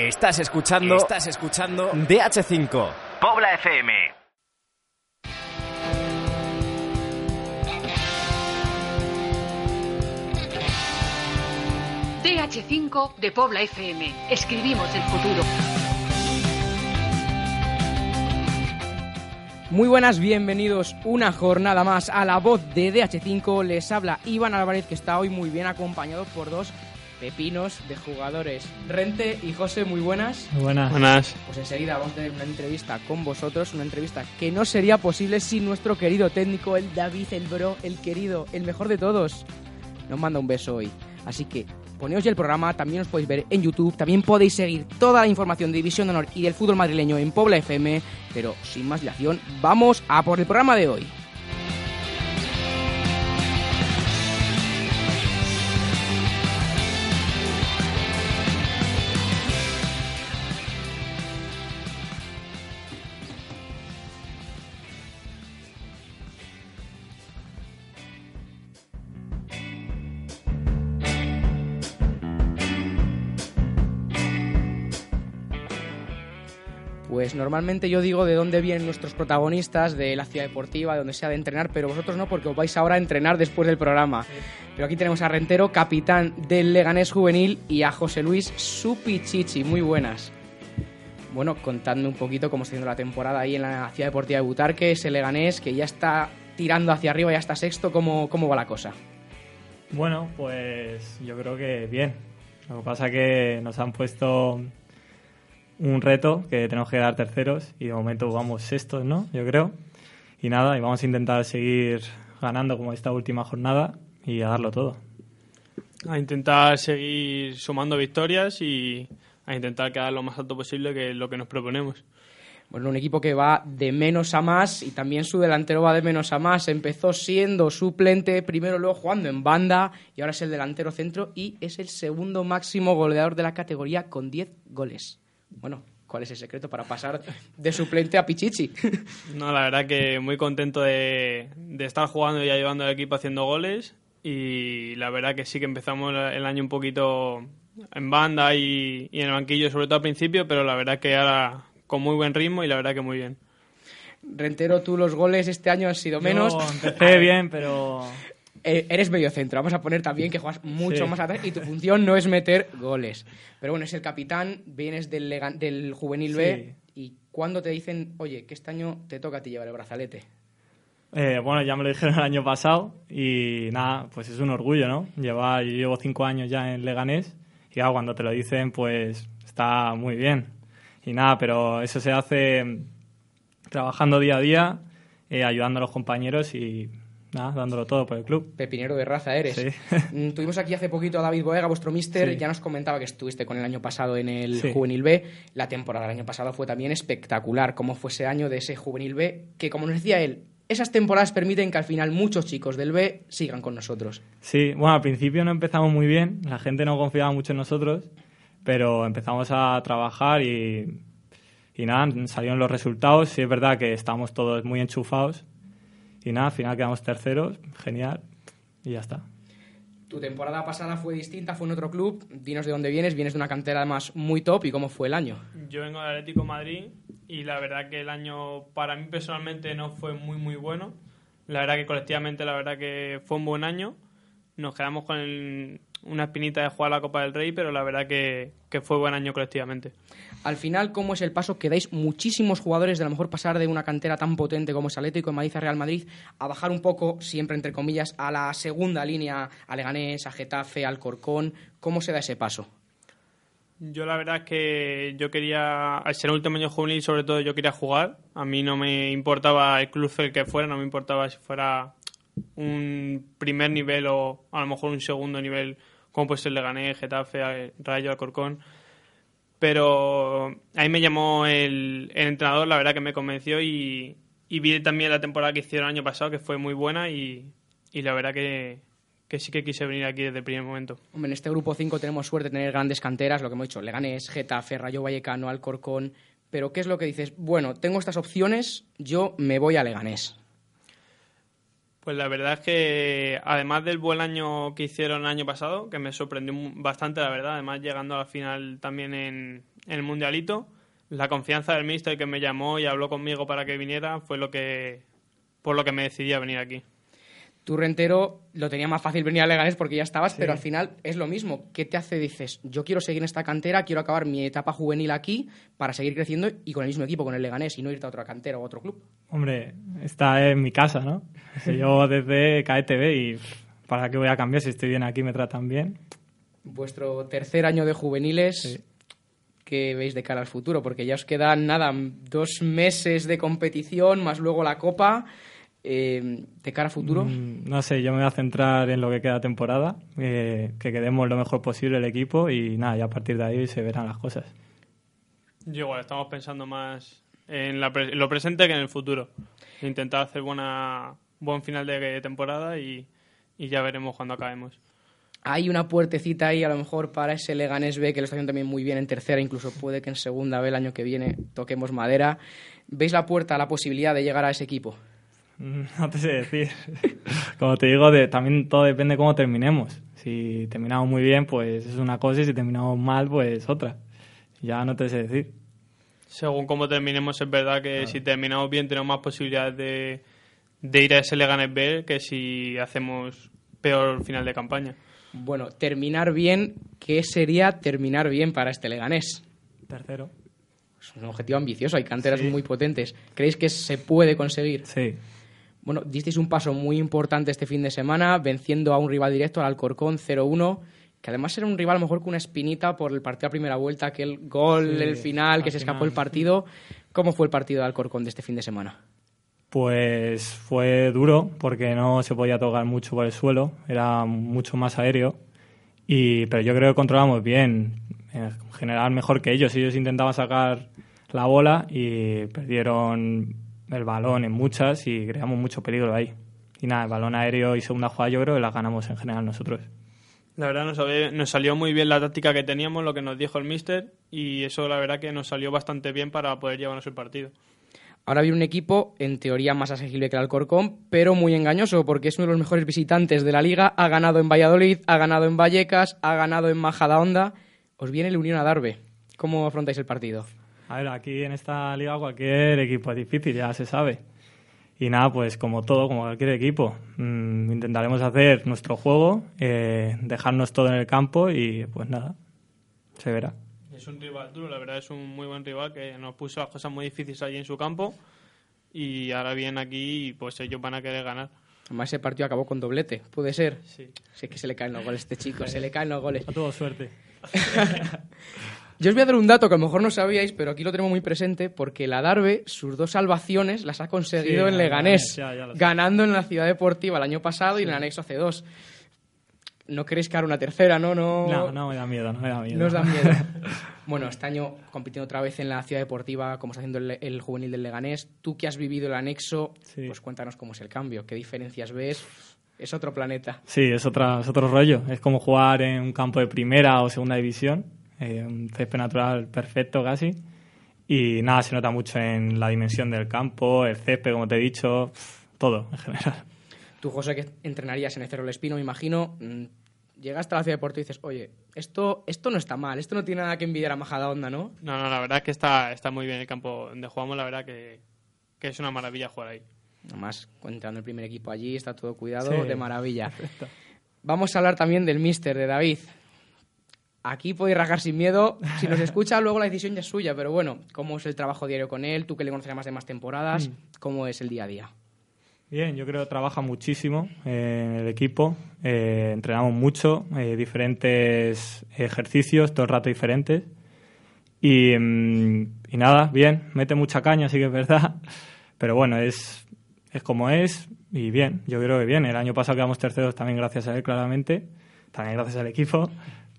Estás escuchando, estás escuchando DH5, Pobla FM. DH5 de Pobla FM. Escribimos el futuro. Muy buenas, bienvenidos una jornada más a la voz de DH5. Les habla Iván Álvarez, que está hoy muy bien acompañado por dos pepinos de jugadores. Rente y José, muy buenas. Muy buenas. Buenas. Pues enseguida vamos a tener una entrevista con vosotros, una entrevista que no sería posible sin nuestro querido técnico, el David, el bro, el querido, el mejor de todos. Nos manda un beso hoy. Así que poneos ya el programa, también os podéis ver en YouTube, también podéis seguir toda la información de División de Honor y del fútbol madrileño en Pobla FM, pero sin más dilación, vamos a por el programa de hoy. Pues normalmente yo digo de dónde vienen nuestros protagonistas, de la ciudad deportiva, de donde sea de entrenar, pero vosotros no, porque os vais ahora a entrenar después del programa. Pero aquí tenemos a Rentero, capitán del Leganés Juvenil, y a José Luis Supichichi. Muy buenas. Bueno, contadme un poquito cómo está yendo la temporada ahí en la ciudad deportiva de Butarque, ese Leganés que ya está tirando hacia arriba, ya está sexto. ¿Cómo, cómo va la cosa? Bueno, pues yo creo que bien. Lo que pasa es que nos han puesto un reto que tenemos que dar terceros y de momento vamos sextos, ¿no? Yo creo. Y nada, y vamos a intentar seguir ganando como esta última jornada y a darlo todo. A intentar seguir sumando victorias y a intentar quedar lo más alto posible, que es lo que nos proponemos. Bueno, un equipo que va de menos a más y también su delantero va de menos a más. Empezó siendo suplente, primero luego jugando en banda y ahora es el delantero centro y es el segundo máximo goleador de la categoría con 10 goles. Bueno, ¿cuál es el secreto para pasar de suplente a Pichichi? No, la verdad que muy contento de, de estar jugando y ayudando al equipo haciendo goles y la verdad que sí que empezamos el año un poquito en banda y, y en el banquillo, sobre todo al principio, pero la verdad que ahora con muy buen ritmo y la verdad que muy bien. Rentero, tú los goles este año han sido menos. Yo empecé bien, pero eres mediocentro, vamos a poner también que juegas mucho Sí. más atrás y tu función no es meter goles. Pero bueno, es el capitán, vienes del, Lega- del Juvenil B y cuando te dicen, oye, que este año te toca a ti llevar el brazalete. eh, bueno, ya me lo dijeron el año pasado y nada, pues es un orgullo, ¿no? Llevar, yo llevo cinco años ya en Leganés y claro, cuando te lo dicen, pues está muy bien. Y nada, pero eso se hace trabajando día a día, eh, ayudando a los compañeros y nada, dándolo todo por el club. Pepinero de raza eres. Sí. Mm, Tuvimos aquí hace poquito a David Boega, vuestro mister, Sí. ya nos comentaba que estuviste con el año pasado en el Sí. Juvenil B. La temporada del año pasado fue también espectacular, como fue ese año de ese Juvenil B, que como nos decía él, esas temporadas permiten que al final muchos chicos del B sigan con nosotros. Sí, bueno, al principio no empezamos muy bien, la gente no confiaba mucho en nosotros, pero empezamos a trabajar y, y nada, salieron los resultados. Sí, es verdad que estamos todos muy enchufados y nada, al final quedamos terceros, genial, y ya está. Tu temporada pasada fue distinta, fue en otro club. Dinos de dónde vienes, vienes de una cantera además muy top y cómo fue el año. Yo vengo del Atlético de Madrid y la verdad que el año para mí personalmente no fue muy muy bueno. La verdad que colectivamente la verdad que fue un buen año. Nos quedamos con el- una espinita de jugar la Copa del Rey, pero la verdad que, que fue buen año colectivamente. Al final, ¿cómo es el paso que dais muchísimos jugadores de a lo mejor pasar de una cantera tan potente como es Atlético de Madrid a Real Madrid a bajar un poco, siempre entre comillas, a la segunda línea, a Leganés, a Getafe, al Corcón? ¿Cómo se da ese paso? Yo la verdad es que yo quería, al ser el último año juvenil sobre todo, yo quería jugar. A mí no me importaba el club el que fuera, no me importaba si fuera un primer nivel o a lo mejor un segundo nivel, como pues el Leganés, Getafe, Rayo, Alcorcón. Pero ahí me llamó el, el entrenador, la verdad que me convenció y, y vi también la temporada que hicieron el año pasado, que fue muy buena y, y la verdad que, que sí que quise venir aquí desde el primer momento. Hombre, en este grupo 5 tenemos suerte de tener grandes canteras, lo que hemos dicho, Leganés, Getafe, Rayo Vallecano, Alcorcón. Pero ¿qué es lo que dices? Bueno, tengo estas opciones, yo me voy a Leganés. Pues la verdad es que, además del buen año que hicieron el año pasado, que me sorprendió bastante, la verdad, además llegando a la final también en, el Mundialito, la confianza del mister que me llamó y habló conmigo para que viniera fue lo que por lo que me decidí a venir aquí. Tu rentero lo tenía más fácil venir a Leganés porque ya estabas, pero al final es lo mismo. ¿Qué te hace? Dices, yo quiero seguir en esta cantera, quiero acabar mi etapa juvenil aquí para seguir creciendo y con el mismo equipo, con el Leganés, y no irte a otra cantera o a otro club. Hombre, está en mi casa, ¿no? Yo desde KTV y ¿para qué voy a cambiar si estoy bien aquí me tratan bien? Vuestro tercer año de juveniles, ¿qué veis de cara al futuro? Porque ya os quedan, nada, dos meses de competición, más luego la Copa eh, de cara a futuro? Mm, no sé, yo me voy a centrar en lo que queda temporada, eh, que quedemos lo mejor posible el equipo y nada, ya a partir de ahí se verán las cosas. Yo igual, estamos pensando más en, lo presente que en el futuro. Intentar hacer buena buen final de temporada y, ya veremos cuando acabemos. Hay una puertecita ahí a lo mejor para ese Leganés B que lo está haciendo también muy bien en tercera, incluso puede que en segunda B el año que viene toquemos madera. ¿Veis la puerta, la posibilidad de llegar a ese equipo? No te sé decir. Como te digo, también todo depende de cómo terminemos. Si terminamos muy bien, pues es una cosa, y si terminamos mal, pues otra. Ya no te sé decir. Según cómo terminemos, es verdad que si terminamos bien tenemos más posibilidades de, de ir a ese Leganés B que si hacemos peor final de campaña. Bueno, terminar bien, ¿qué sería terminar bien para este Leganés? Tercero. Es un objetivo ambicioso, hay canteras muy potentes. ¿Creéis que se puede conseguir? Sí. Bueno, disteis un paso muy importante este fin de semana, venciendo a un rival directo, al Alcorcón 0-1, que además era un rival mejor que una espinita por el partido a primera vuelta, aquel gol, el final, que se escapó el partido. ¿Cómo fue el partido de Alcorcón de este fin de semana? Pues fue duro, porque no se podía tocar mucho por el suelo, era mucho más aéreo, y, pero yo creo que controlamos bien, en general mejor que ellos. Ellos intentaban sacar la bola y perdieron el balón en muchas y creamos mucho peligro ahí. Y nada, el balón aéreo y segunda jugada yo creo que la ganamos en general nosotros. La verdad nos, nos salió muy bien la táctica que teníamos, lo que nos dijo el míster, y eso la verdad que nos salió bastante bien para poder llevarnos el partido. Ahora viene un equipo en teoría más asequible que el Alcorcón, pero muy engañoso porque es uno de los mejores visitantes de la liga. Ha ganado en Valladolid, ha ganado en Vallecas, ha ganado en Majadahonda. Os viene el Unión a Darbe. ¿Cómo afrontáis el partido? A ver, aquí en esta liga cualquier equipo es difícil, ya se sabe. Y nada, pues como todo, como cualquier equipo, mm, intentaremos hacer nuestro juego, eh, dejarnos todo en el campo y pues nada, se verá. Es un rival duro, la verdad es un muy buen rival que nos puso las cosas muy difíciles allí en su campo y ahora vienen aquí y pues ellos van a querer ganar. Además ese partido acabó con doblete, ¿puede ser? Sí. Sí, es que se le caen los goles a este chico, se le caen los goles. A todo suerte. Yo os voy a dar un dato que a lo mejor no sabíais, pero aquí lo tenemos muy presente, porque la Darbe, sus dos salvaciones las ha conseguido en Leganés, ganando en la Ciudad Deportiva el año pasado y en el anexo hace dos. No queréis que una tercera, ¿no? No, no, no me da miedo, no me da miedo. No os da miedo. bueno, este año compitiendo otra vez en la Ciudad Deportiva, como está haciendo el, juvenil del Leganés. Tú que has vivido el anexo, pues cuéntanos cómo es el cambio, qué diferencias ves. Es otro planeta. Sí, es, otra, es otro rollo. Es como jugar en un campo de primera o segunda división eh, un césped natural perfecto casi. Y nada, se nota mucho en la dimensión del campo, el césped, como te he dicho, todo en general. Tú, José, que entrenarías en el Cerro Espino, me imagino, mm, llegaste a la ciudad de Puerto y dices, oye, esto, esto no está mal, esto no tiene nada que envidiar a Majadahonda, ¿no? No, no, la verdad es que está, está muy bien el campo donde jugamos, la verdad que, que es una maravilla jugar ahí. Además, entrando el primer equipo allí, está todo cuidado, de maravilla. Vamos a hablar también del míster, de David. Aquí podéis rajar sin miedo. Si nos escucha, luego la decisión ya es suya. Pero bueno, ¿cómo es el trabajo diario con él? Tú que le conoces más de más temporadas, mm. ¿cómo es el día a día? Bien, yo creo que trabaja muchísimo en el equipo. Eh, entrenamos mucho, eh, diferentes ejercicios, todo el rato diferentes. Y, mm, y, nada, bien, mete mucha caña, sí que es verdad. Pero bueno, es, es como es y bien, yo creo que bien. El año pasado quedamos terceros también gracias a él, claramente. También gracias al equipo.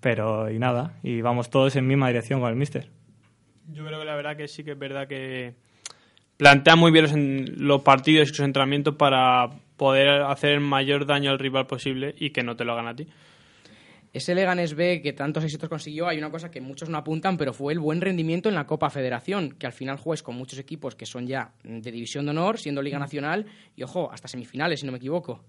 Pero y nada, y vamos todos en misma dirección con el míster. Yo creo que la verdad que sí que es verdad que plantea muy bien los, los partidos y sus entrenamientos para poder hacer el mayor daño al rival posible y que no te lo hagan a ti. ese Leganés B que tantos éxitos consiguió, hay una cosa que muchos no apuntan, pero fue el buen rendimiento en la Copa Federación, que al final juegas con muchos equipos que son ya de División de Honor, siendo Liga Nacional, y ojo, hasta semifinales, si no me equivoco.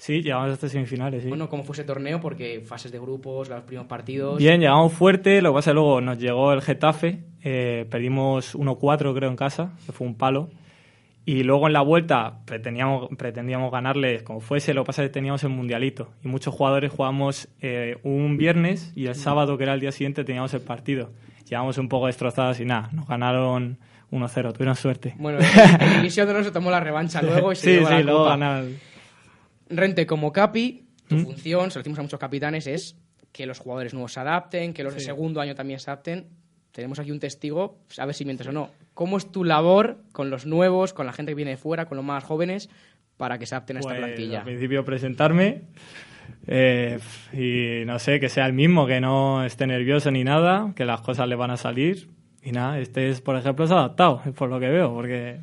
Sí, llegamos hasta semifinales, sí. Bueno, ¿cómo fue ese torneo? Porque fases de grupos, los primeros partidos... Bien, llegamos fuerte, lo que pasa es que luego nos llegó el Getafe, eh, perdimos 1-4 creo en casa, que fue un palo, y luego en la vuelta pretendíamos, pretendíamos ganarles como fuese, lo que pasa es que teníamos el mundialito. Y muchos jugadores jugamos eh, un viernes y el sábado, que era el día siguiente, teníamos el partido. Llegamos un poco destrozados y nada, nos ganaron 1-0, tuvieron suerte. Bueno, en División de se tomó la revancha luego y se sí, sí, la luego ganaron. Rente, como capi, tu ¿Mm? función, se lo decimos a muchos capitanes, es que los jugadores nuevos se adapten, que los de segundo año también se adapten. Tenemos aquí un testigo, a ver si mientes o no. ¿Cómo es tu labor con los nuevos, con la gente que viene de fuera, con los más jóvenes, para que se adapten a esta Pues, plantilla? Al principio presentarme eh, y no sé, que sea el mismo, que no esté nervioso ni nada, que las cosas le van a salir. Y nada, este es, por ejemplo, se ha adaptado, por lo que veo, porque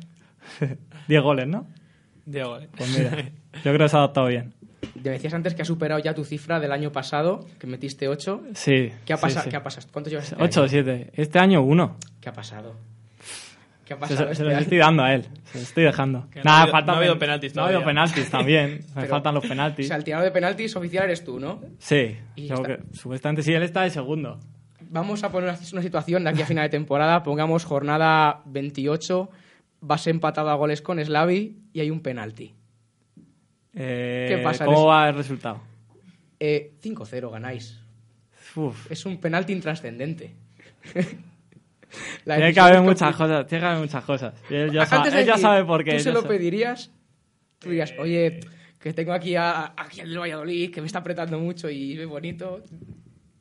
10 goles, ¿no? Diego, ¿eh? Pues mira, yo creo que se ha adaptado bien. Me decías antes que has superado ya tu cifra del año pasado, que metiste 8. Sí. ¿Qué ha, sí, pasado? sí. ¿Qué ha pasado? ¿Cuántos llevas este 8 o año? 7. Este año uno. ¿Qué ha pasado? ¿Qué ha Se, pasado se este los año? estoy dando a él. Se los estoy dejando. Que no Nada, ha habido- faltan no ha habido pen- penaltis No ha habido penaltis también. Me Pero- faltan los O penaltis. sea, el tirador de penaltis oficial eres tú, ¿no? Sí. Y que- supuestamente sí, él está de segundo. Vamos a poner una situación de aquí a final de temporada. Pongamos jornada 28, vas empatado a goles con Slavi y hay un penalti. Eh, ¿Qué pasa ¿Cómo va el resultado? Eh, 5-0 ganáis. Uf. Es un penalti intrascendente. La Tiene que haber muchas cosas, tiene que haber muchas cosas. Él ya, Antes sabe, él ya sabe por qué. ¿Tú se lo sabe. pedirías? Tú dirías, oye, que tengo aquí a, aquí al del Valladolid, que me está apretando mucho y es bonito.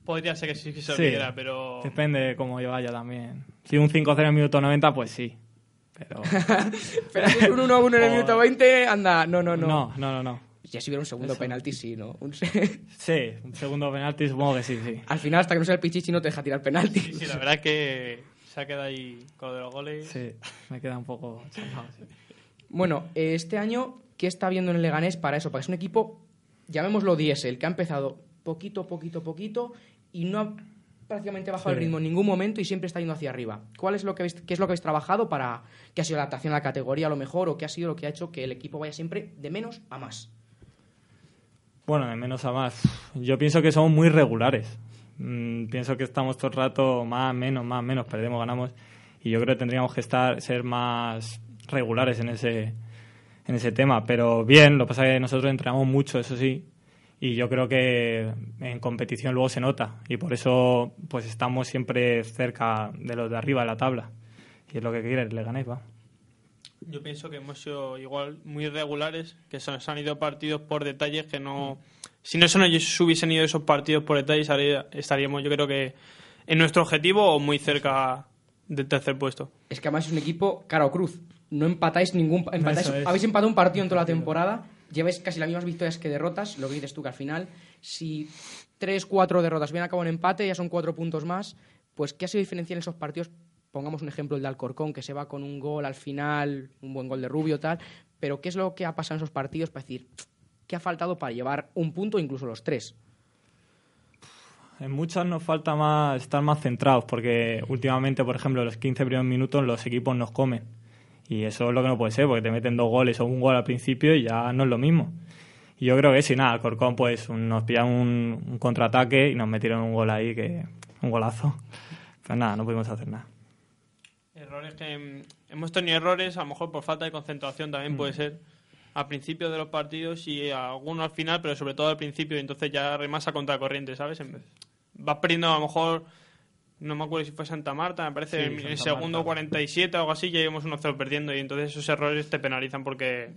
Podría ser que sí que se lo Sí. pidiera, pero... Depende de cómo yo vaya también. Si un 5-0 en minuto 90, pues sí. Pero. Pero si es un 1-1 en el minuto 20, anda, no, no, no. no, no, no. no. Ya si hubiera un segundo penalti, sí, ¿no? Un- Sí, un segundo penalti supongo que sí, sí. Al final, hasta que no sea el Pichichi, no te deja tirar penalti. Sí, la verdad es que se ha quedado ahí con lo de los goles. Sí, me queda un poco chafado, sí. Bueno, este año, ¿qué está viendo en el Leganés para eso? Para que es un equipo, llamémoslo diésel, que ha empezado poquito, poquito, poquito y no ha prácticamente bajado el Sí. ritmo en ningún momento y siempre está yendo hacia arriba. ¿Cuál es lo que habéis- ¿Qué es lo que habéis trabajado para que ha sido la adaptación a la categoría a lo mejor o qué ha sido lo que ha hecho que el equipo vaya siempre de menos a más? Bueno, de menos a más. Yo pienso que somos muy regulares. Mm, pienso que estamos todo el rato más, menos, más, menos, perdemos, ganamos. Y yo creo que tendríamos que estar, ser más regulares en ese, en ese tema. Pero bien, lo que pasa es que nosotros entrenamos mucho, eso sí. Y yo creo que en competición luego se nota. Y por eso pues estamos siempre cerca de los de arriba de la tabla. Y es lo que quieres, le ganéis, va. Yo pienso que hemos sido igual muy regulares, que se nos han ido partidos por detalles que no... Si no se nos hubiesen ido esos partidos por detalles, estaríamos yo creo que en nuestro objetivo o muy cerca del tercer puesto. Es que además es un equipo cara o cruz. No empatáis ningún. Empatáis, Eso es. Habéis empatado un partido en toda la temporada. Lleváis casi las mismas victorias que derrotas. Lo que dices tú, que al final, si tres, cuatro derrotas vienen a cabo en empate, ya son cuatro puntos más. Pues, ¿qué ha sido diferencial en esos partidos? Pongamos un ejemplo, el de Alcorcón, que se va con un gol al final, un buen gol de Rubio, tal. Pero, ¿qué es lo que ha pasado en esos partidos para decir qué ha faltado para llevar un punto, incluso los tres? En muchas nos falta más estar más centrados porque últimamente, por ejemplo, los 15 primeros minutos los equipos nos comen. Y eso es lo que no puede ser porque te meten dos goles o un gol al principio y ya no es lo mismo. Y yo creo que si nada, Corcón pues nos pillaron un, un contraataque y nos metieron un gol ahí, que un golazo. Pues nada, no pudimos hacer nada. Errores que mm, hemos tenido errores, a lo mejor por falta de concentración también puede ser al principio de los partidos y algunos al final, pero sobre todo al principio, y entonces ya remasa contra corriente, ¿sabes? En vez- Vas perdiendo a lo mejor, no me acuerdo si fue Santa Marta, me parece, Sí, en el segundo Marta. 47 o algo así, ya íbamos 1-0 perdiendo y entonces esos errores te penalizan porque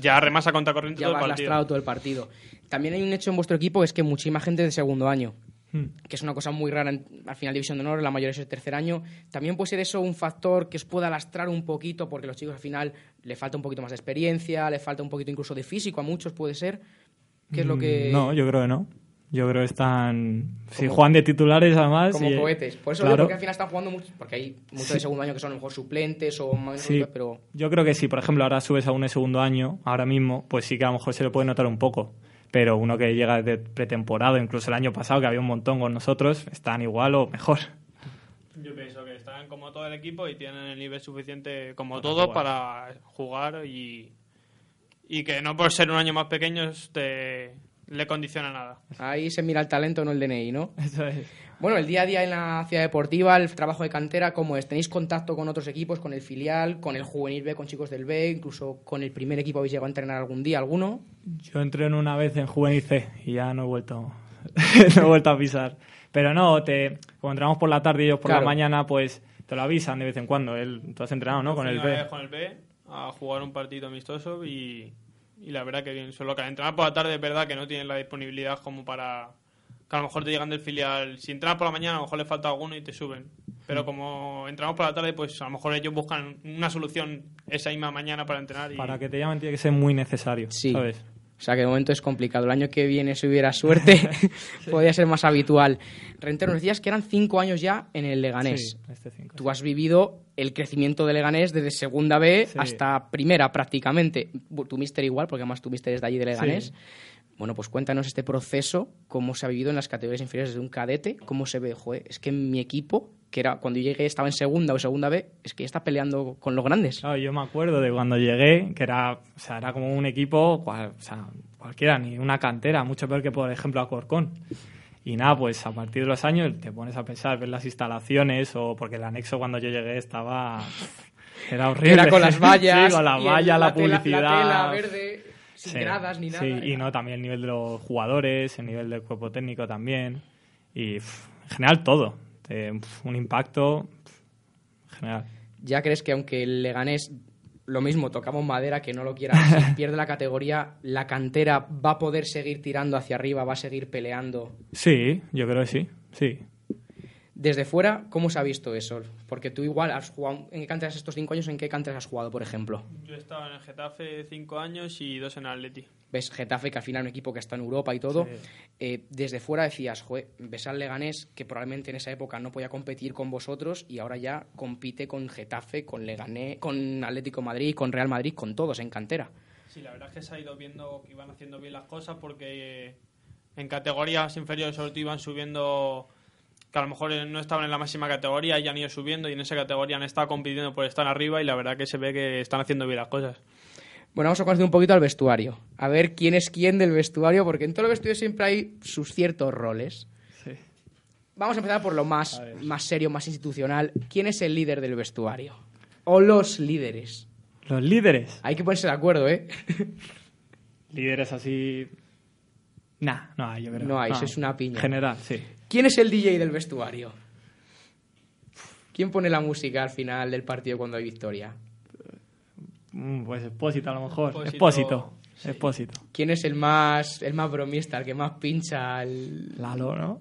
ya remasa contra corriente Ya todo el partido. lastrado todo el partido. También hay un hecho en vuestro equipo, es que muchísima gente de segundo año. Hmm. que es una cosa muy rara en- al final División de Honor, la mayoría es el tercer año. También puede ser eso un factor que os pueda lastrar un poquito, porque los chicos al final le falta un poquito más de experiencia, le falta un poquito incluso de físico a muchos, puede ser. ¿Qué es lo que.? Mm, No, yo creo que no. Yo creo que están... Si Como- juegan de titulares además... Como y- cohetes. Por eso Claro. digo, porque al final están jugando muchos, porque hay muchos de segundo año que son a lo mejor suplentes o más Sí, pero yo creo que si, por ejemplo, ahora subes a un segundo año, ahora mismo, pues sí que a lo mejor se le puede notar un poco. pero uno que llega de pretemporada, incluso el año pasado, que había un montón con nosotros, están igual o mejor. Yo pienso que están como todo el equipo y tienen el nivel suficiente como todos para jugar y, y que no por ser un año más pequeño te, le condiciona nada. Ahí se mira el talento, no el DNI, ¿no? Eso es. Bueno, el día a día en la ciudad deportiva, el trabajo de cantera, ¿cómo es? ¿Tenéis contacto con otros equipos, con el filial, con el juvenil B, con chicos del B, incluso con el primer equipo habéis llegado a entrenar algún día, alguno? Yo entreno una vez en juvenil C y ya no he vuelto, no he vuelto a pisar. Pero no, te, como entramos por la tarde y ellos por Claro. la mañana, pues te lo avisan de vez en cuando. Él, tú has entrenado, ¿no? Con el B. con el B a jugar un partido amistoso y, y la verdad que bien. Solo que al entrenar por la tarde es verdad que no tienen la disponibilidad como para... Que a lo mejor te llegan del filial. Si entrenas por la mañana a lo mejor le falta alguno y te suben. Pero como entramos por la tarde, pues a lo mejor ellos buscan una solución esa misma mañana para entrenar. Y... Para que te llamen tiene que ser muy necesario, Sí. ¿sabes? O sea que de momento es complicado. El año que viene, si hubiera suerte, podría ser más habitual. Rentero, nos decías que eran cinco años ya en el Leganés. Sí, este cinco. Tú has vivido el crecimiento de Leganés desde segunda B Sí. hasta primera prácticamente. Tu mister igual, porque además tu mister es de allí de Leganés. Bueno, pues cuéntanos este proceso, cómo se ha vivido en las categorías inferiores desde un cadete, cómo se ve, joder, es que mi equipo, que era cuando yo llegué estaba en segunda o segunda B, es que ya está peleando con los grandes. Claro, yo me acuerdo de cuando llegué, que era, o sea, era como un equipo, cual- o sea, cualquiera, ni una cantera, mucho peor que, por ejemplo, Alcorcón. Y nada, pues a partir de los años te pones a pensar, ver las instalaciones, o porque el anexo cuando yo llegué estaba... Era horrible. Era con las vallas, Sí, con la publicidad. la tela verde, sin Sí, gradas ni nada. Sí, y no, también el nivel de los jugadores, el nivel del cuerpo técnico también. Y pf, en general todo. Eh, un impacto pf, en general. ¿Ya crees que aunque el Leganés, lo mismo, tocamos madera, que no lo quiera, si pierde la categoría, la cantera va a poder seguir tirando hacia arriba, va a seguir peleando? Sí, yo creo que sí, sí. Desde fuera, ¿cómo se ha visto eso? Porque tú igual has jugado, ¿en qué canteras estos cinco años? ¿En qué canteras has jugado, por ejemplo? Yo he estado en el Getafe cinco años y dos en el Atleti. Ves Getafe, que al final es un equipo que está en Europa y todo. Sí. Eh, desde fuera decías, joder, ves al Leganés, que probablemente en esa época no podía competir con vosotros y ahora ya compite con Getafe, con Leganés, con Atlético Madrid, con Real Madrid, con todos en cantera. Sí, la verdad es que se ha ido viendo que iban haciendo bien las cosas porque eh, en categorías inferiores sobre todo iban subiendo que a lo mejor no estaban en la máxima categoría y han ido subiendo y en esa categoría han estado compitiendo por estar arriba y la verdad que se ve que están haciendo bien las cosas. Bueno, vamos a conocer un poquito al vestuario. A ver quién es quién del vestuario, porque en todo el vestuario siempre hay sus ciertos roles. sí. Vamos a empezar por lo más, más serio, más institucional. ¿Quién es el líder del vestuario? O los líderes. Los líderes. Hay que ponerse de acuerdo, ¿eh? Líderes así. Nah, no hay, yo creo. No hay, eso es una piña. En general, sí. ¿Quién es el DJ del vestuario? ¿Quién pone la música al final del partido cuando hay victoria? Mm, Pues Expósito a lo mejor. Sí. Expósito. ¿Quién es el más, el más bromista, el que más pincha? El... Lalo, ¿no?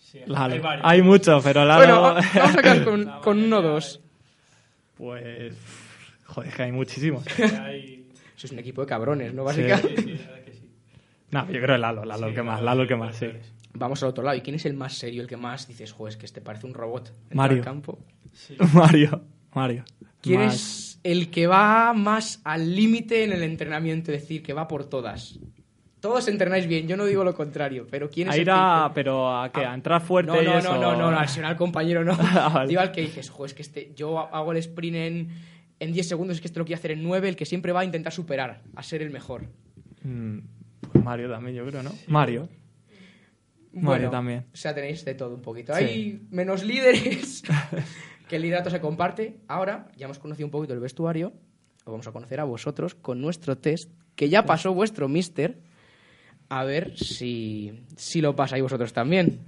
Sí, Lalo. hay muchos, pero Lalo. Bueno, va- vamos a quedar con, con uno o dos. Pues. Joder, que hay muchísimos. Hay- Eso es un equipo de cabrones, ¿no? Sí. Básicamente. sí, la verdad que sí. No, yo creo que Lalo, Lalo el que más, Lalo el que más, sí. Vamos al otro lado. ¿Y quién es el más serio, el que más dices, joder, es que este parece un robot? Entra Mario. campo. Mario, Mario. ¿Quién Más- es el que va más al límite en el entrenamiento? Es decir, que va por todas. Todos entrenáis bien, yo no digo lo contrario, pero ¿quién es A el ir que a, pero a qué, a entrar fuerte No, y no, eso. no, no, no, no, al al compañero no. Ah, vale. Digo al que dices, joder, es que este, yo hago el sprint en, en 10 segundos, es que este lo quiere hacer en 9, el que siempre va a intentar superar, a ser el mejor. Mm, pues Mario también, yo creo, ¿no? Mario. Mario también. O sea, tenéis de todo un poquito. Sí. Hay menos líderes, que el liderato se comparte. Ahora, ya hemos conocido un poquito el vestuario, os vamos a conocer a vosotros con nuestro test, que ya pasó vuestro mister, a ver si, si lo pasáis vosotros también.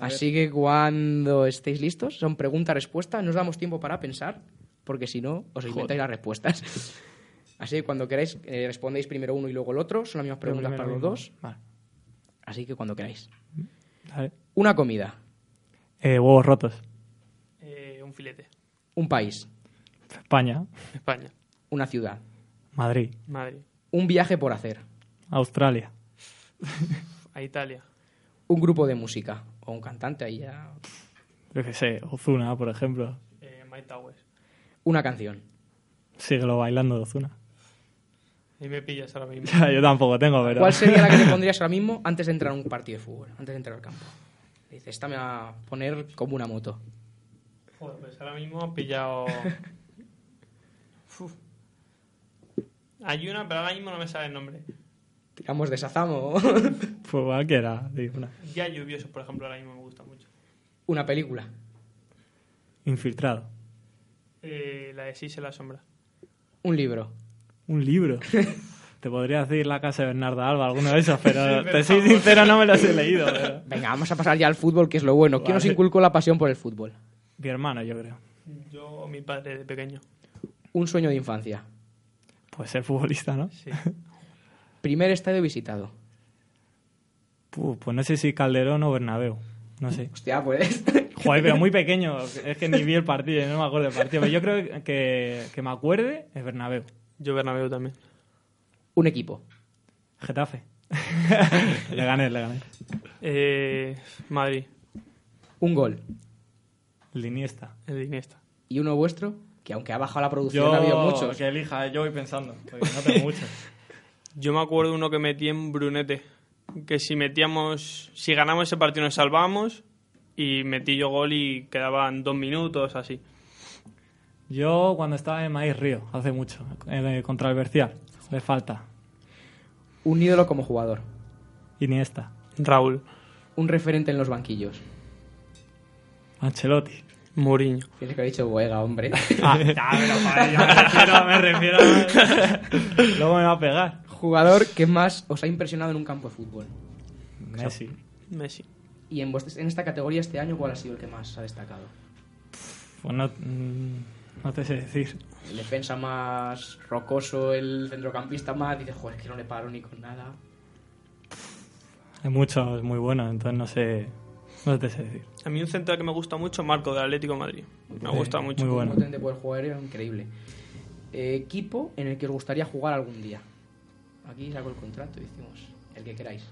Así que cuando estéis listos, son pregunta-respuesta, nos damos tiempo para pensar, porque si no, os inventáis las respuestas. Así que cuando queráis, eh, respondéis primero uno y luego el otro, son las mismas preguntas para los mismo. dos. Vale. Así que cuando queráis. Vale. Una comida, Eh, huevos rotos. Eh, un filete. un país, España. España. una ciudad, Madrid. Madrid. un viaje por hacer, Australia. A Italia. un grupo de música o un cantante ahí ya, Yo qué sé, Ozuna, por ejemplo. Eh, Mike Towers. una canción, Síguelo bailando de Ozuna. Ahí me pillas ahora mismo. Yo tampoco tengo, pero... ¿Cuál sería la que te pondrías ahora mismo antes de entrar a un partido de fútbol? Antes de entrar al campo. Dices, esta me va a poner como una moto. Joder, pues ahora mismo ha pillado... Uf. Hay una, pero ahora mismo no me sale el nombre. Tiramos de Sazamo. Pues cualquiera, digo, una. Ya lluvioso, por ejemplo, ahora mismo me gusta mucho. una película. Infiltrado. Eh, la de Sí se la sombra. Un libro. Un libro. Te podría decir La casa de Bernarda Alba, alguno de esos, pero te soy sincero, no me los he leído. pero- Venga, vamos a pasar ya al fútbol, que es lo bueno. ¿Quién nos Vale. inculcó la pasión por el fútbol? Mi hermano, yo creo. Yo, mi padre de pequeño. Un sueño de infancia. Pues ser futbolista, ¿no? Sí. Primer estadio visitado. Puh, pues no sé si Calderón o Bernabéu. No sé. Hostia, pues. Joder, pero muy pequeño. Es que ni vi el partido, no me acuerdo del partido. Pero yo creo que, que me acuerde es Bernabéu. Yo Bernabéu también. Un equipo. Getafe. le gané, le gané. Eh, Madrid, Un gol. El de Iniesta. Y uno vuestro, que aunque ha bajado la producción, Yo, ha habido muchos. que elija, yo voy pensando. Porque no tengo muchos. Yo me acuerdo uno que metí en Brunete. Que si metíamos, si ganamos ese partido nos salvábamos. Y metí yo gol y quedaban dos minutos, así. Yo cuando estaba en Maíz Río, hace mucho, eh, contra el Bercial. Le falta. Un ídolo como jugador. Iniesta. Raúl, Un referente en los banquillos. Ancelotti. Mourinho. Tienes que haber dicho Boega, hombre. Ah, ya, me refiero, me refiero a- Luego me va a pegar. Jugador que más os ha impresionado en un campo de fútbol. Messi. Messi. Y en, en esta categoría este año, ¿cuál ha sido el que más ha destacado? Pues no, mm, no te sé decir. El defensa más rocoso, el centrocampista más. Dices, joder, es que no le paro ni con nada. Hay muchos muy buenos, entonces no sé, no te sé decir. A mí un central que me gusta mucho, Marco, del Atlético de Madrid. Me Sí, gusta mucho. muy bueno. Potente poder jugar era increíble. Eh, equipo en el que os gustaría jugar algún día. Aquí saco el contrato y decimos el que queráis.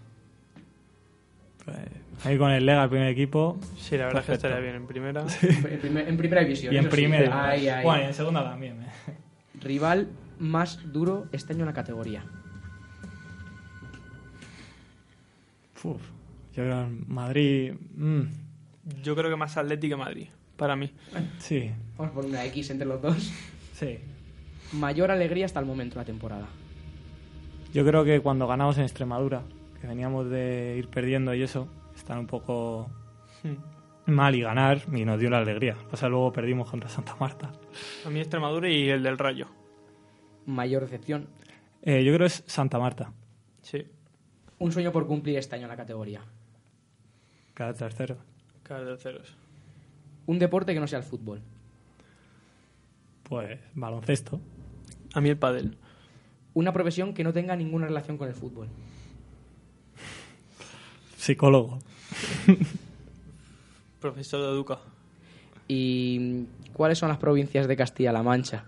Pues, ahí con el Lega, el primer equipo, Sí, la verdad es que estaría bien en primera. En, primer- en primera división. y en sí. primera. Ahí, ahí. Bueno, y en segunda también. eh. Rival más duro este año en la categoría. Uf, yo creo en Madrid. mm, Yo creo que más Atlético que Madrid, para mí. sí, Vamos por una X entre los dos. sí. Mayor alegría hasta el momento de la temporada. Yo creo que cuando ganamos en Extremadura, que veníamos de ir perdiendo y eso, están un poco mal y ganar y nos dio la alegría. O sea, luego perdimos contra Santa Marta. A mí Extremadura y el del Rayo. Mayor decepción. Eh, yo creo es Santa Marta, Sí, Un sueño por cumplir este año en la categoría. cada tercero. cada del ceros. Un deporte que no sea el fútbol. Pues baloncesto. A mí el pádel. Una profesión que no tenga ninguna relación con el fútbol. Psicólogo. Profesor de Educa. ¿Y cuáles son las provincias de Castilla-La Mancha?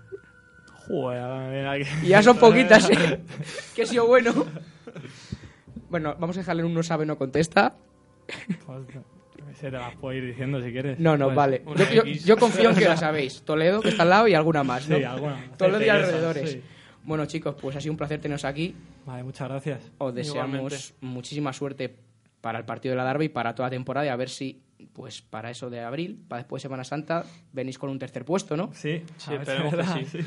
Joder, mira que- ya son poquitas, ¿eh? que ha sido bueno. Bueno, vamos a dejarle un no sabe, no contesta. Sé, te las puedo ir diciendo si quieres. No, no, Pues, vale. Yo, yo- confío en que la sabéis. Toledo, que está al lado, y alguna más, ¿no? Sí, alguna. Todos los Cerca y alrededores. sí. Bueno, chicos, pues ha sido un placer teneros aquí. Vale, muchas gracias. Os deseamos Igualmente. muchísima suerte para el partido de la Derby y para toda la temporada y a ver si, pues para eso de abril, para después de Semana Santa, venís con un tercer puesto, ¿no? Sí, Sí, esperemos es que sí.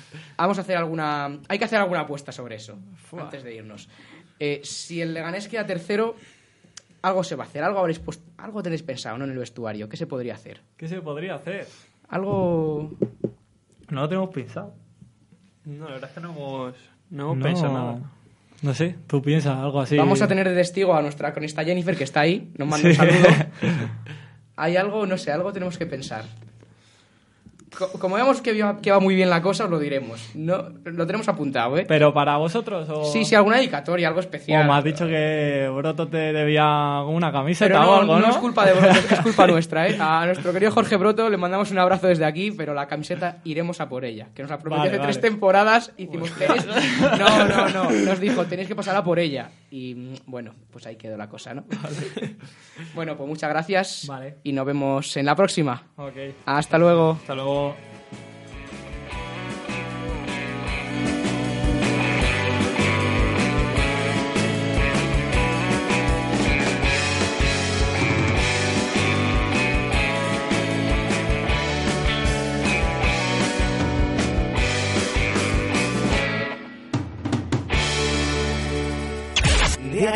Vamos a hacer alguna... Hay que hacer alguna apuesta sobre eso, antes de irnos. Eh, si el Leganés queda tercero, algo se va a hacer, algo habréis puesto, algo tenéis pensado, ¿no? En el vestuario, ¿qué se podría hacer? ¿Qué se podría hacer? Algo... No lo tenemos pensado. No, la verdad es que no hemos, no hemos pensado nada. No sé, tú piensas algo así. Vamos a tener de testigo a nuestra cronista Jennifer, que está ahí, nos manda Sí. un saludo. Hay algo, no sé, algo tenemos que pensar. Co- Como vemos que va, muy bien la cosa, os lo diremos. No, lo tenemos apuntado, ¿eh? ¿Pero para vosotros o...? Sí, sí, alguna dedicatoria, algo O especial. me has dicho que Broto te debía una camiseta Pero o no, algo, ¿no? no es culpa de Broto, es culpa nuestra, ¿eh? A nuestro querido Jorge Broto le mandamos un abrazo desde aquí, pero la camiseta iremos a por ella. Que nos la prometió Vale, hace tres temporadas y hicimos. No, no, no. Nos dijo, tenéis que pasar a por ella. Y bueno, pues ahí quedó la cosa, ¿no? Bueno, pues muchas gracias. Vale. Y nos vemos en la próxima. Ok. Hasta luego. Hasta luego.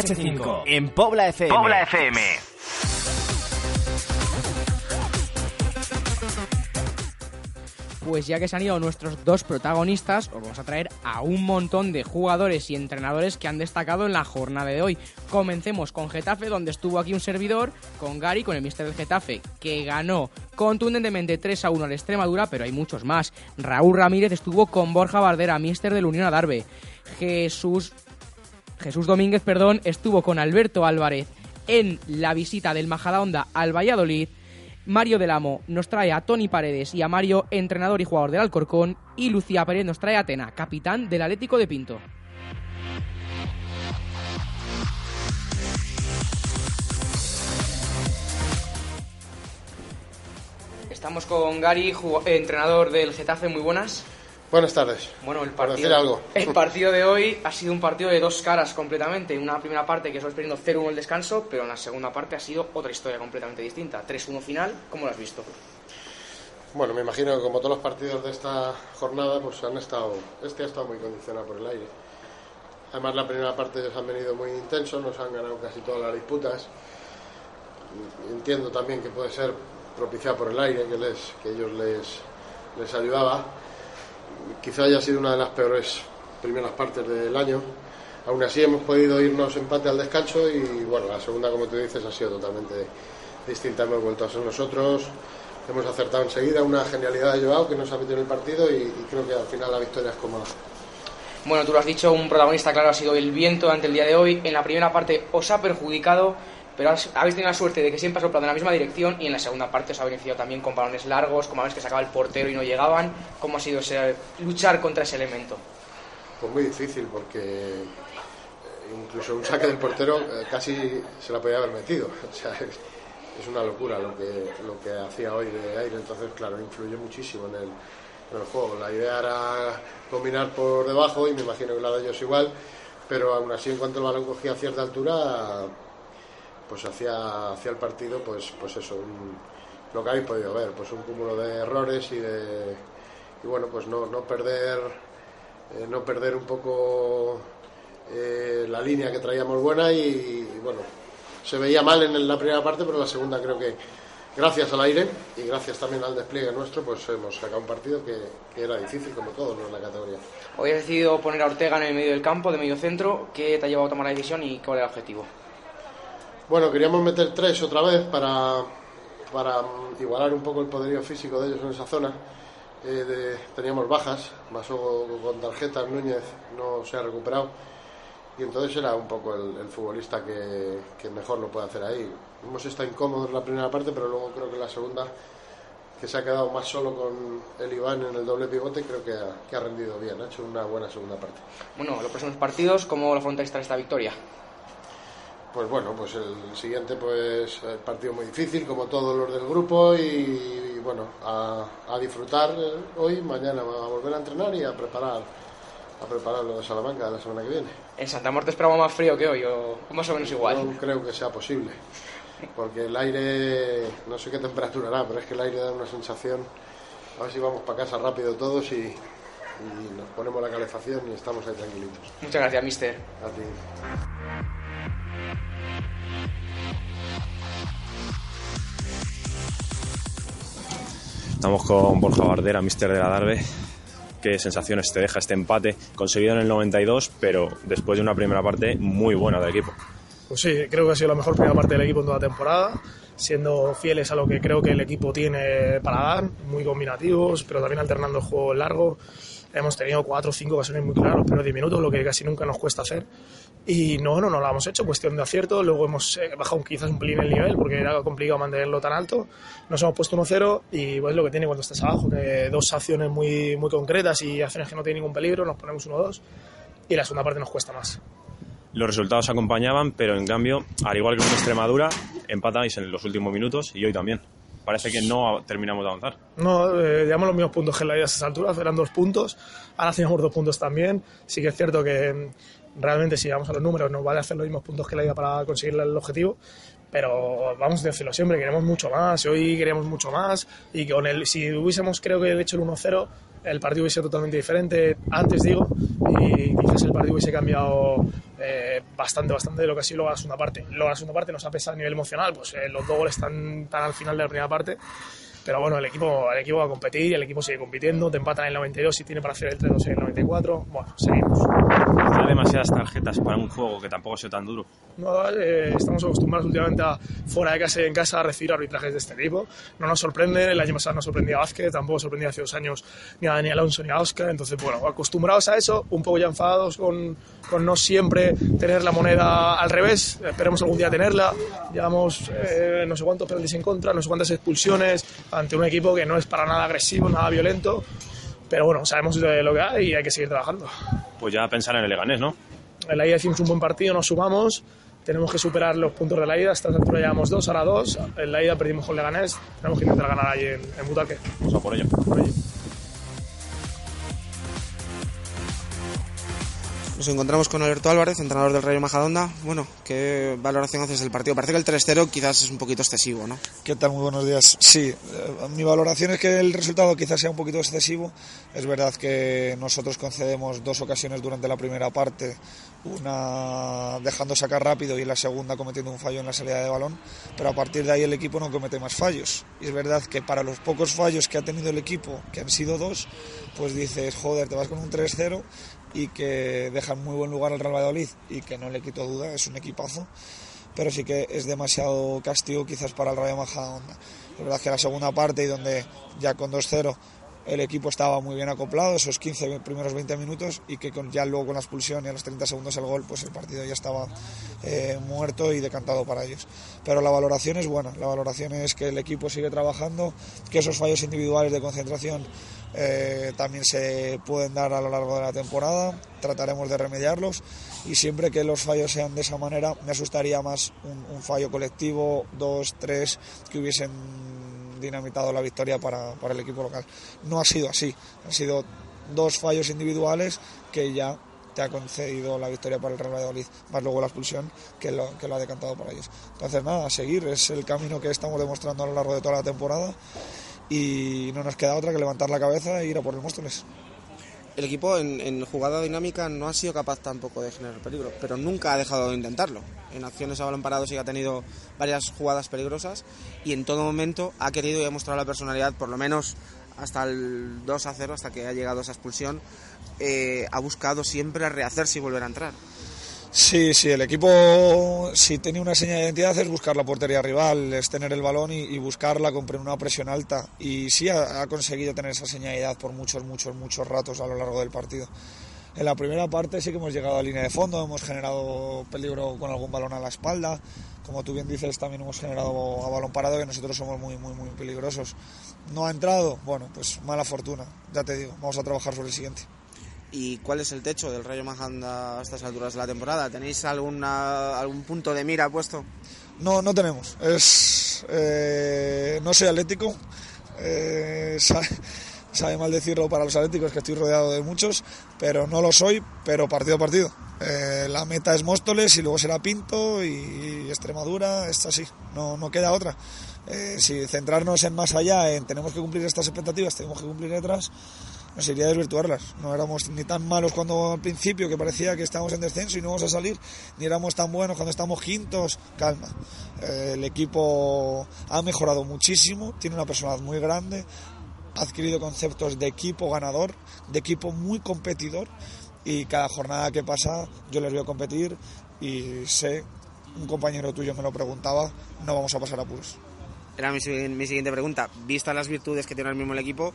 DH5 en Pobla FM. Pobla FM. Pues ya que se han ido nuestros dos protagonistas, os vamos a traer a un montón de jugadores y entrenadores que han destacado en la jornada de hoy. Comencemos con Getafe, donde estuvo aquí un servidor, con Gary, con el mister del Getafe, que ganó contundentemente 3 a 1 al Extremadura, pero hay muchos más. Raúl Ramírez estuvo con Borja Bardera, mister del Unión Adarve. Jesús, Jesús Domínguez, perdón, estuvo con Alberto Álvarez en la visita del Majadahonda al Valladolid. Mario del Amo nos trae a Tony Paredes y a Mario, entrenador y jugador del Alcorcón, y Lucía Pérez nos trae a Atena, capitán del Atlético de Pinto. Estamos con Gary, entrenador del Getafe, muy buenas. Buenas tardes. Bueno, el partido, decir algo. el partido de hoy ha sido un partido de dos caras completamente. Una primera parte que solo perdiendo 0-1 el descanso, pero en la segunda parte ha sido otra historia completamente distinta. 3-1 final, ¿cómo lo has visto? Bueno, me imagino que como todos los partidos de esta jornada, pues han estado, este ha estado muy condicionado por el aire. Además, la primera parte ellos han venido muy intensos, nos han ganado casi todas las disputas. Entiendo también que puede ser propiciado por el aire, que, les, que ellos les, les ayudaba. Quizá haya sido una de las peores primeras partes del año. Aún así hemos podido irnos empate al descanso y bueno, la segunda, como tú dices, ha sido totalmente distinta. Hemos vuelto a ser nosotros, hemos acertado enseguida una genialidad de Joao que nos ha metido en el partido y, y creo que al final la victoria es cómoda. Bueno, tú lo has dicho, un protagonista claro ha sido el viento ante el día de hoy. En la primera parte os ha perjudicado, pero habéis tenido la suerte de que siempre ha soplado en la misma dirección y en la segunda parte os ha beneficiado también con balones largos, como veis que sacaba el portero y no llegaban. ¿Cómo ha sido ese, luchar contra ese elemento? Pues muy difícil porque eh, incluso un saque del portero eh, casi se la podía haber metido. O sea, es, una locura lo que, lo que hacía hoy de aire. Entonces, claro, influyó muchísimo en el, en el juego. La idea era dominar por debajo y me imagino que la de ellos igual. Pero aún así, en cuanto el balón cogía a cierta altura, pues hacía el partido, pues, pues eso, lo que habéis podido ver, pues un cúmulo de errores y de y bueno, pues no, no perder eh, no perder un poco eh, la línea que traíamos buena y, bueno, se veía mal en la primera parte, pero la segunda creo que gracias al aire y gracias también al despliegue nuestro, pues hemos sacado un partido que, que era difícil como todos en la categoría. Hoy has decidido poner a Ortega en el medio del campo, de medio centro. ¿Qué te ha llevado a tomar la decisión y cuál era el objetivo? Bueno, queríamos meter tres otra vez para, para igualar un poco el poderío físico de ellos en esa zona. Eh, teníamos bajas, Masogo con tarjetas, Núñez no se ha recuperado. Y entonces era un poco el, futbolista que, mejor lo puede hacer ahí. Hemos estado incómodos en la primera parte, pero luego creo que la segunda, que se ha quedado más solo con el Iván en el doble pivote, creo que ha, que ha rendido bien, ha hecho una buena segunda parte. Bueno, los próximos partidos, ¿cómo lo afrontáis tras esta victoria? Pues bueno, pues el siguiente pues partido muy difícil como todos los del grupo y, bueno, a, a disfrutar eh, hoy, mañana a volver a entrenar y a preparar a preparar lo de Salamanca la semana que viene. ¿En Santa Marta esperamos más frío que hoy o o más o menos igual? No creo que sea posible, porque el aire, no sé qué temperatura hará, pero es que el aire da una sensación, a ver si vamos para casa rápido todos y, y nos ponemos la calefacción y estamos ahí tranquilitos. Muchas gracias, mister. A ti. Estamos con Borja Bardera, mister de la Darbe. ¿Qué sensaciones te deja este empate conseguido en el 92, pero después de una primera parte muy buena del equipo? Pues sí, creo que ha sido la mejor primera parte del equipo en toda la temporada, siendo fieles a lo que creo que el equipo tiene para dar, muy combinativos, pero también alternando el juego largo. Hemos tenido cuatro o cinco ocasiones muy claras los primeros 10 minutos, lo que casi nunca nos cuesta hacer. Y no, no, no lo hemos hecho, cuestión de acierto. Luego hemos eh, bajado quizás un pelín el nivel porque era complicado mantenerlo tan alto. Nos hemos puesto 1-0 y pues lo que tiene cuando estás abajo, que dos acciones muy, muy concretas y acciones que no tienen ningún peligro, nos ponemos 1-2 y la segunda parte nos cuesta más. Los resultados acompañaban, pero en cambio, al igual que con Extremadura, empatáis en los últimos minutos y hoy también. Parece que no terminamos de avanzar. No, eh, llevamos los mismos puntos que en la ida a esas alturas, eran dos puntos, ahora tenemos dos puntos también. Sí que es cierto que mm, realmente si vamos a los números nos vale hacer los mismos puntos que la ida para conseguir el objetivo, pero vamos a decirlo siempre, queremos mucho más, hoy queríamos mucho más y con el, si hubiésemos creo que hecho el 1-0 el partido hubiese sido totalmente diferente antes, digo, y quizás el partido hubiese cambiado eh, bastante, bastante de lo que ha sido luego la segunda parte. Luego la segunda parte nos ha pesado a nivel emocional, pues eh, los dos goles están, tan al final de la primera parte pero bueno, el equipo, el equipo va a competir, el equipo sigue compitiendo, te empatan en el 92 y tiene para hacer el 3-2 en el 94. Bueno, seguimos. Hay demasiadas tarjetas para un juego que tampoco sea tan duro. No, eh, estamos acostumbrados últimamente a fuera de casa y en casa a recibir arbitrajes de este tipo. No nos sorprende, el año pasado no sorprendía a Vázquez, tampoco sorprendía hace dos años ni a Daniel Alonso ni a Oscar. Entonces, bueno, acostumbrados a eso, un poco ya enfadados con, con no siempre tener la moneda al revés. Esperemos algún día tenerla. Llevamos eh, no sé cuántos penaltis en contra, no sé cuántas expulsiones ante un equipo que no es para nada agresivo, nada violento. Pero bueno, sabemos lo que hay y hay que seguir trabajando. Pues ya pensar en el Leganés, ¿no? En la ida hicimos un buen partido, nos sumamos, tenemos que superar los puntos de la ida, hasta esta altura llevamos dos, ahora dos, en la ida perdimos con Leganés, tenemos que intentar ganar ahí en, en Butaque. Vamos a por ello. Por ello. Nos encontramos con Alberto Álvarez, entrenador del Rayo Majadonda. Bueno, ¿qué valoración haces del partido? Parece que el 3-0 quizás es un poquito excesivo, ¿no? ¿Qué tal? Muy buenos días. Sí, eh, mi valoración es que el resultado quizás sea un poquito excesivo. Es verdad que nosotros concedemos dos ocasiones durante la primera parte, una dejando sacar rápido y la segunda cometiendo un fallo en la salida de balón, pero a partir de ahí el equipo no comete más fallos. Y es verdad que para los pocos fallos que ha tenido el equipo, que han sido dos, pues dices, joder, te vas con un 3-0 y que deja en muy buen lugar al Real Valladolid y que no le quito duda, es un equipazo, pero sí que es demasiado castigo quizás para el Rayo Majadahonda. Es verdad que la segunda parte y donde ya con 2-0 el equipo estaba muy bien acoplado, esos 15 primeros 20 minutos, y que con, ya luego con la expulsión y a los 30 segundos el gol, pues el partido ya estaba eh, muerto y decantado para ellos. Pero la valoración es buena, la valoración es que el equipo sigue trabajando, que esos fallos individuales de concentración eh, también se pueden dar a lo largo de la temporada, trataremos de remediarlos. Y siempre que los fallos sean de esa manera me asustaría más un, un fallo colectivo, dos, tres, que hubiesen dinamitado la victoria para, para el equipo local. No ha sido así, han sido dos fallos individuales que ya te ha concedido la victoria para el Real Valladolid, más luego la expulsión que lo, que lo ha decantado para ellos. Entonces nada, a seguir, es el camino que estamos demostrando a lo largo de toda la temporada y no nos queda otra que levantar la cabeza e ir a por el Móstoles. El equipo en, jugada dinámica no ha sido capaz tampoco de generar peligro, pero nunca ha dejado de intentarlo. En acciones a balón parado sí ha tenido varias jugadas peligrosas y en todo momento ha querido y ha mostrado la personalidad, por lo menos hasta el 2 a 0, hasta que ha llegado esa expulsión, eh, ha buscado siempre rehacerse y volver a entrar. Sí, sí, el equipo si tenía una señal de identidad es buscar la portería rival, es tener el balón y, y buscarla con una presión alta. Y sí ha, ha, conseguido tener esa señalidad por muchos, muchos, muchos ratos a lo largo del partido. En la primera parte sí que hemos llegado a línea de fondo, hemos generado peligro con algún balón a la espalda. Como tú bien dices, también hemos generado a balón parado que nosotros somos muy, muy, muy peligrosos. No ha entrado, bueno, pues mala fortuna, ya te digo, vamos a trabajar sobre el siguiente y cuál es el techo del Rayo Majanda a estas alturas de la temporada. ¿Tenéis alguna, algún punto de mira puesto? No, no tenemos. Es, eh, no soy atlético. Eh, sabe, sabe, mal decirlo para los atléticos, que estoy rodeado de muchos, pero no lo soy, pero partido a partido. Eh, la meta es Móstoles y luego será Pinto y, Extremadura, es así, no, no queda otra. Eh, si centrarnos en más allá, en tenemos que cumplir estas expectativas, tenemos que cumplir otras, nos iría a desvirtuarlas. No éramos ni tan malos cuando al principio que parecía que estábamos en descenso y no vamos a salir, ni éramos tan buenos cuando estamos quintos. Calma. Eh, el equipo ha mejorado muchísimo, tiene una personalidad muy grande, ha adquirido conceptos de equipo ganador, de equipo muy competidor y cada jornada que pasa yo les veo competir y sé, un compañero tuyo me lo preguntaba, no vamos a pasar apuros. Era mi, mi siguiente pregunta. Vistas las virtudes que tiene el mismo equipo,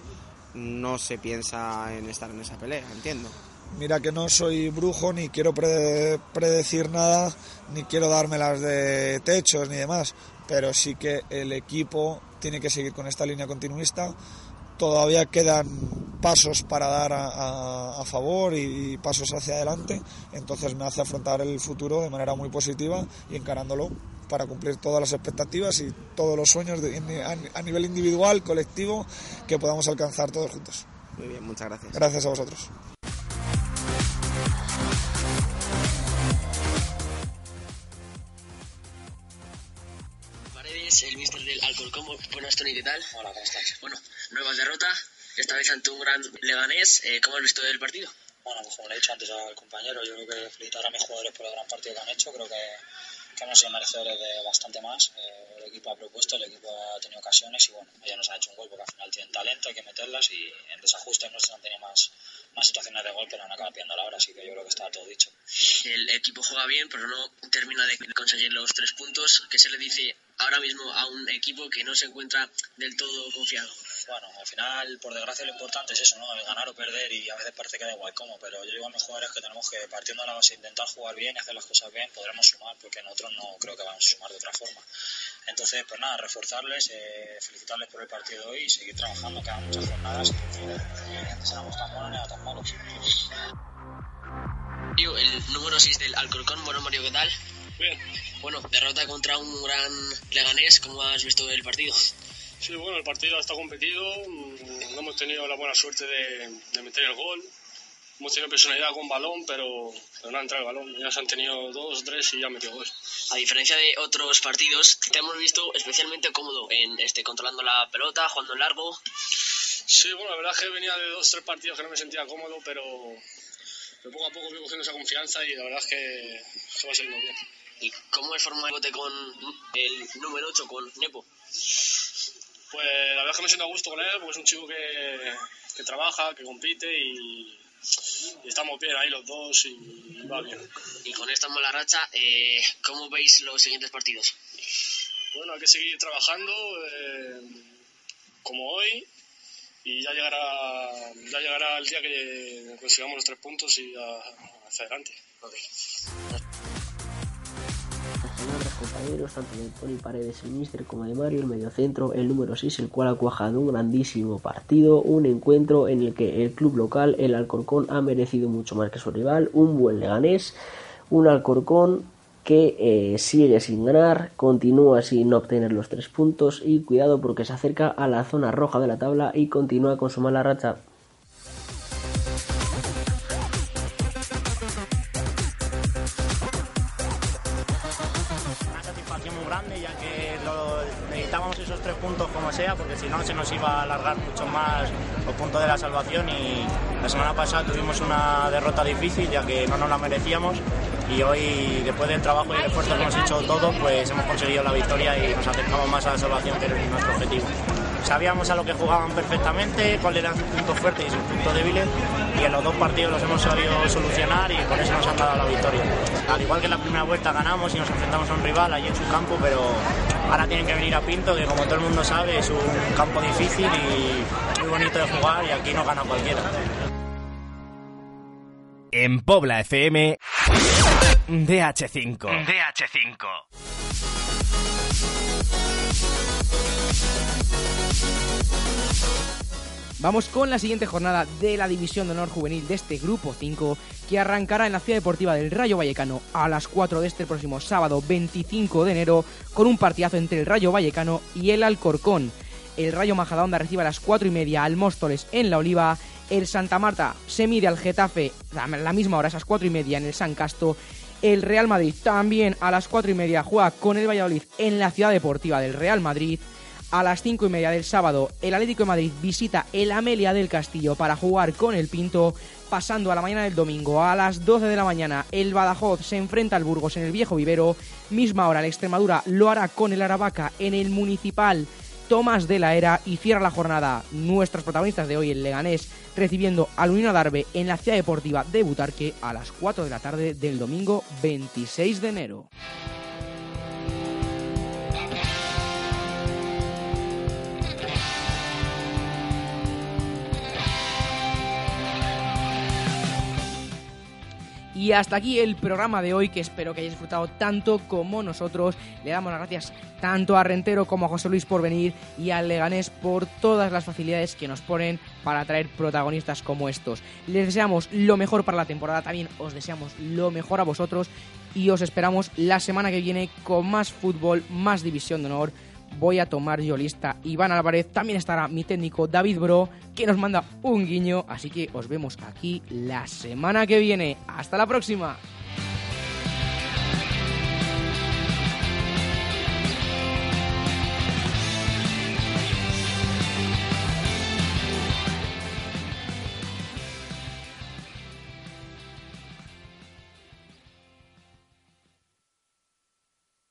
no se piensa en estar en esa pelea, entiendo. Mira que no soy brujo, ni quiero pre predecir nada, ni quiero dármelas de techos ni demás, pero sí que el equipo tiene que seguir con esta línea continuista. Todavía quedan pasos para dar a, favor y, pasos hacia adelante, entonces me hace afrontar el futuro de manera muy positiva y encarándolo para cumplir todas las expectativas y todos los sueños de, a nivel individual, colectivo, que podamos alcanzar todos juntos. Muy bien, muchas gracias. Gracias a vosotros. Paredes, el mister del Alcorcom. Buenas, Tony, ¿qué tal? Hola, ¿cómo estás? Bueno, nueva derrota. esta vez ante un gran Leganés. Eh, ¿Cómo has visto el partido? Bueno, pues como le he dicho antes al compañero, yo creo que felicitar a mis jugadores por el gran partido que han hecho. Creo que, hemos sido merecedores de bastante más. Eh, el equipo ha propuesto, el equipo ha tenido ocasiones y bueno, ellos nos han hecho un gol porque al final tienen talento, hay que meterlas y en desajuste nuestros han tenido más, más situaciones de gol, pero han acabado pidiendo la hora, así que yo creo que está todo dicho. El equipo juega bien, pero no termina de conseguir los tres puntos. ¿Qué se le dice ahora mismo a un equipo que no se encuentra del todo confiado? Bueno, al final, por desgracia, lo importante es eso, ¿no? El ganar o perder y a veces parece que da igual cómo, pero yo digo a mis jugadores que tenemos que, partiendo de la base, intentar jugar bien y hacer las cosas bien, podremos sumar, porque nosotros no creo que vamos a sumar de otra forma. Entonces, pues nada, reforzarles, eh, felicitarles por el partido de hoy y seguir trabajando, quedan muchas jornadas y seamos tan buenos ni tan malos. El número 6 del Alcorcón, bueno Mario, ¿qué tal? Bueno, derrota contra un gran Leganés, ¿cómo has visto el partido? Sí, bueno, el partido está competido, mm, no hemos tenido la buena suerte de, de meter el gol, hemos tenido personalidad con balón, pero, pero no ha entrado el balón, ya se han tenido dos, tres y ya han metido gol. A diferencia de otros partidos, te hemos visto especialmente cómodo en este controlando la pelota, jugando en largo. Sí, bueno, la verdad es que venía de dos, tres partidos que no me sentía cómodo, pero, pero poco a poco voy cogiendo esa confianza y la verdad es que, que va saliendo bien. ¿Y cómo es formar el bote con el número 8, con Nepo? Pues la verdad es que me siento a gusto con él, porque es un chico que, que trabaja, que compite y, y, estamos bien ahí los dos y va bien. Y con esta mala racha, eh, ¿cómo veis los siguientes partidos? Bueno, hay que seguir trabajando eh, como hoy y ya llegará, ya llegará el día que consigamos los tres puntos y a, hacia adelante. Okay tanto de Tony Paredes, el Mister, como de Mario, el mediocentro, el número 6, el cual ha cuajado un grandísimo partido, un encuentro en el que el club local, el Alcorcón, ha merecido mucho más que su rival, un buen leganés, un Alcorcón que eh, sigue sin ganar, continúa sin obtener los tres puntos y cuidado porque se acerca a la zona roja de la tabla y continúa con su mala racha. Iba a alargar mucho más los puntos de la salvación y la semana pasada tuvimos una derrota difícil ya que no nos la merecíamos y hoy después del trabajo y el esfuerzo que hemos hecho todos pues hemos conseguido la victoria y nos acercamos más a la salvación que es nuestro objetivo. Sabíamos a lo que jugaban perfectamente, cuáles eran sus puntos fuertes y sus puntos débiles y en los dos partidos los hemos sabido solucionar y por eso nos han dado la victoria. Al igual que en la primera vuelta ganamos y nos enfrentamos a un rival allí en su campo, pero ahora tienen que venir a Pinto, que como todo el mundo sabe es un campo difícil y muy bonito de jugar y aquí no gana cualquiera. En Pobla FM, DH5. DH5. Vamos con la siguiente jornada de la División de Honor Juvenil de este Grupo 5, que arrancará en la Ciudad Deportiva del Rayo Vallecano a las 4 de este próximo sábado 25 de enero, con un partidazo entre el Rayo Vallecano y el Alcorcón. El Rayo Majadahonda recibe a las 4 y media al Móstoles en la Oliva. El Santa Marta se mide al Getafe a la misma hora, a esas 4 y media en el San Casto. El Real Madrid también a las 4 y media juega con el Valladolid en la Ciudad Deportiva del Real Madrid. A las 5 y media del sábado, el Atlético de Madrid visita el Amelia del Castillo para jugar con el Pinto. Pasando a la mañana del domingo, a las 12 de la mañana, el Badajoz se enfrenta al Burgos en el Viejo Vivero. Misma hora, el Extremadura lo hará con el Aravaca en el Municipal Tomás de la Era y cierra la jornada nuestros protagonistas de hoy, el Leganés, recibiendo al Unión Adarve en la ciudad deportiva de Butarque a las 4 de la tarde del domingo 26 de enero. Y hasta aquí el programa de hoy, que espero que hayáis disfrutado tanto como nosotros. Le damos las gracias tanto a Rentero como a José Luis por venir y al Leganés por todas las facilidades que nos ponen para traer protagonistas como estos. Les deseamos lo mejor para la temporada, también os deseamos lo mejor a vosotros y os esperamos la semana que viene con más fútbol, más división de honor voy a tomar yo lista. Iván Álvarez, también estará mi técnico David Bro, que nos manda un guiño. Así que os vemos aquí la semana que viene. Hasta la próxima.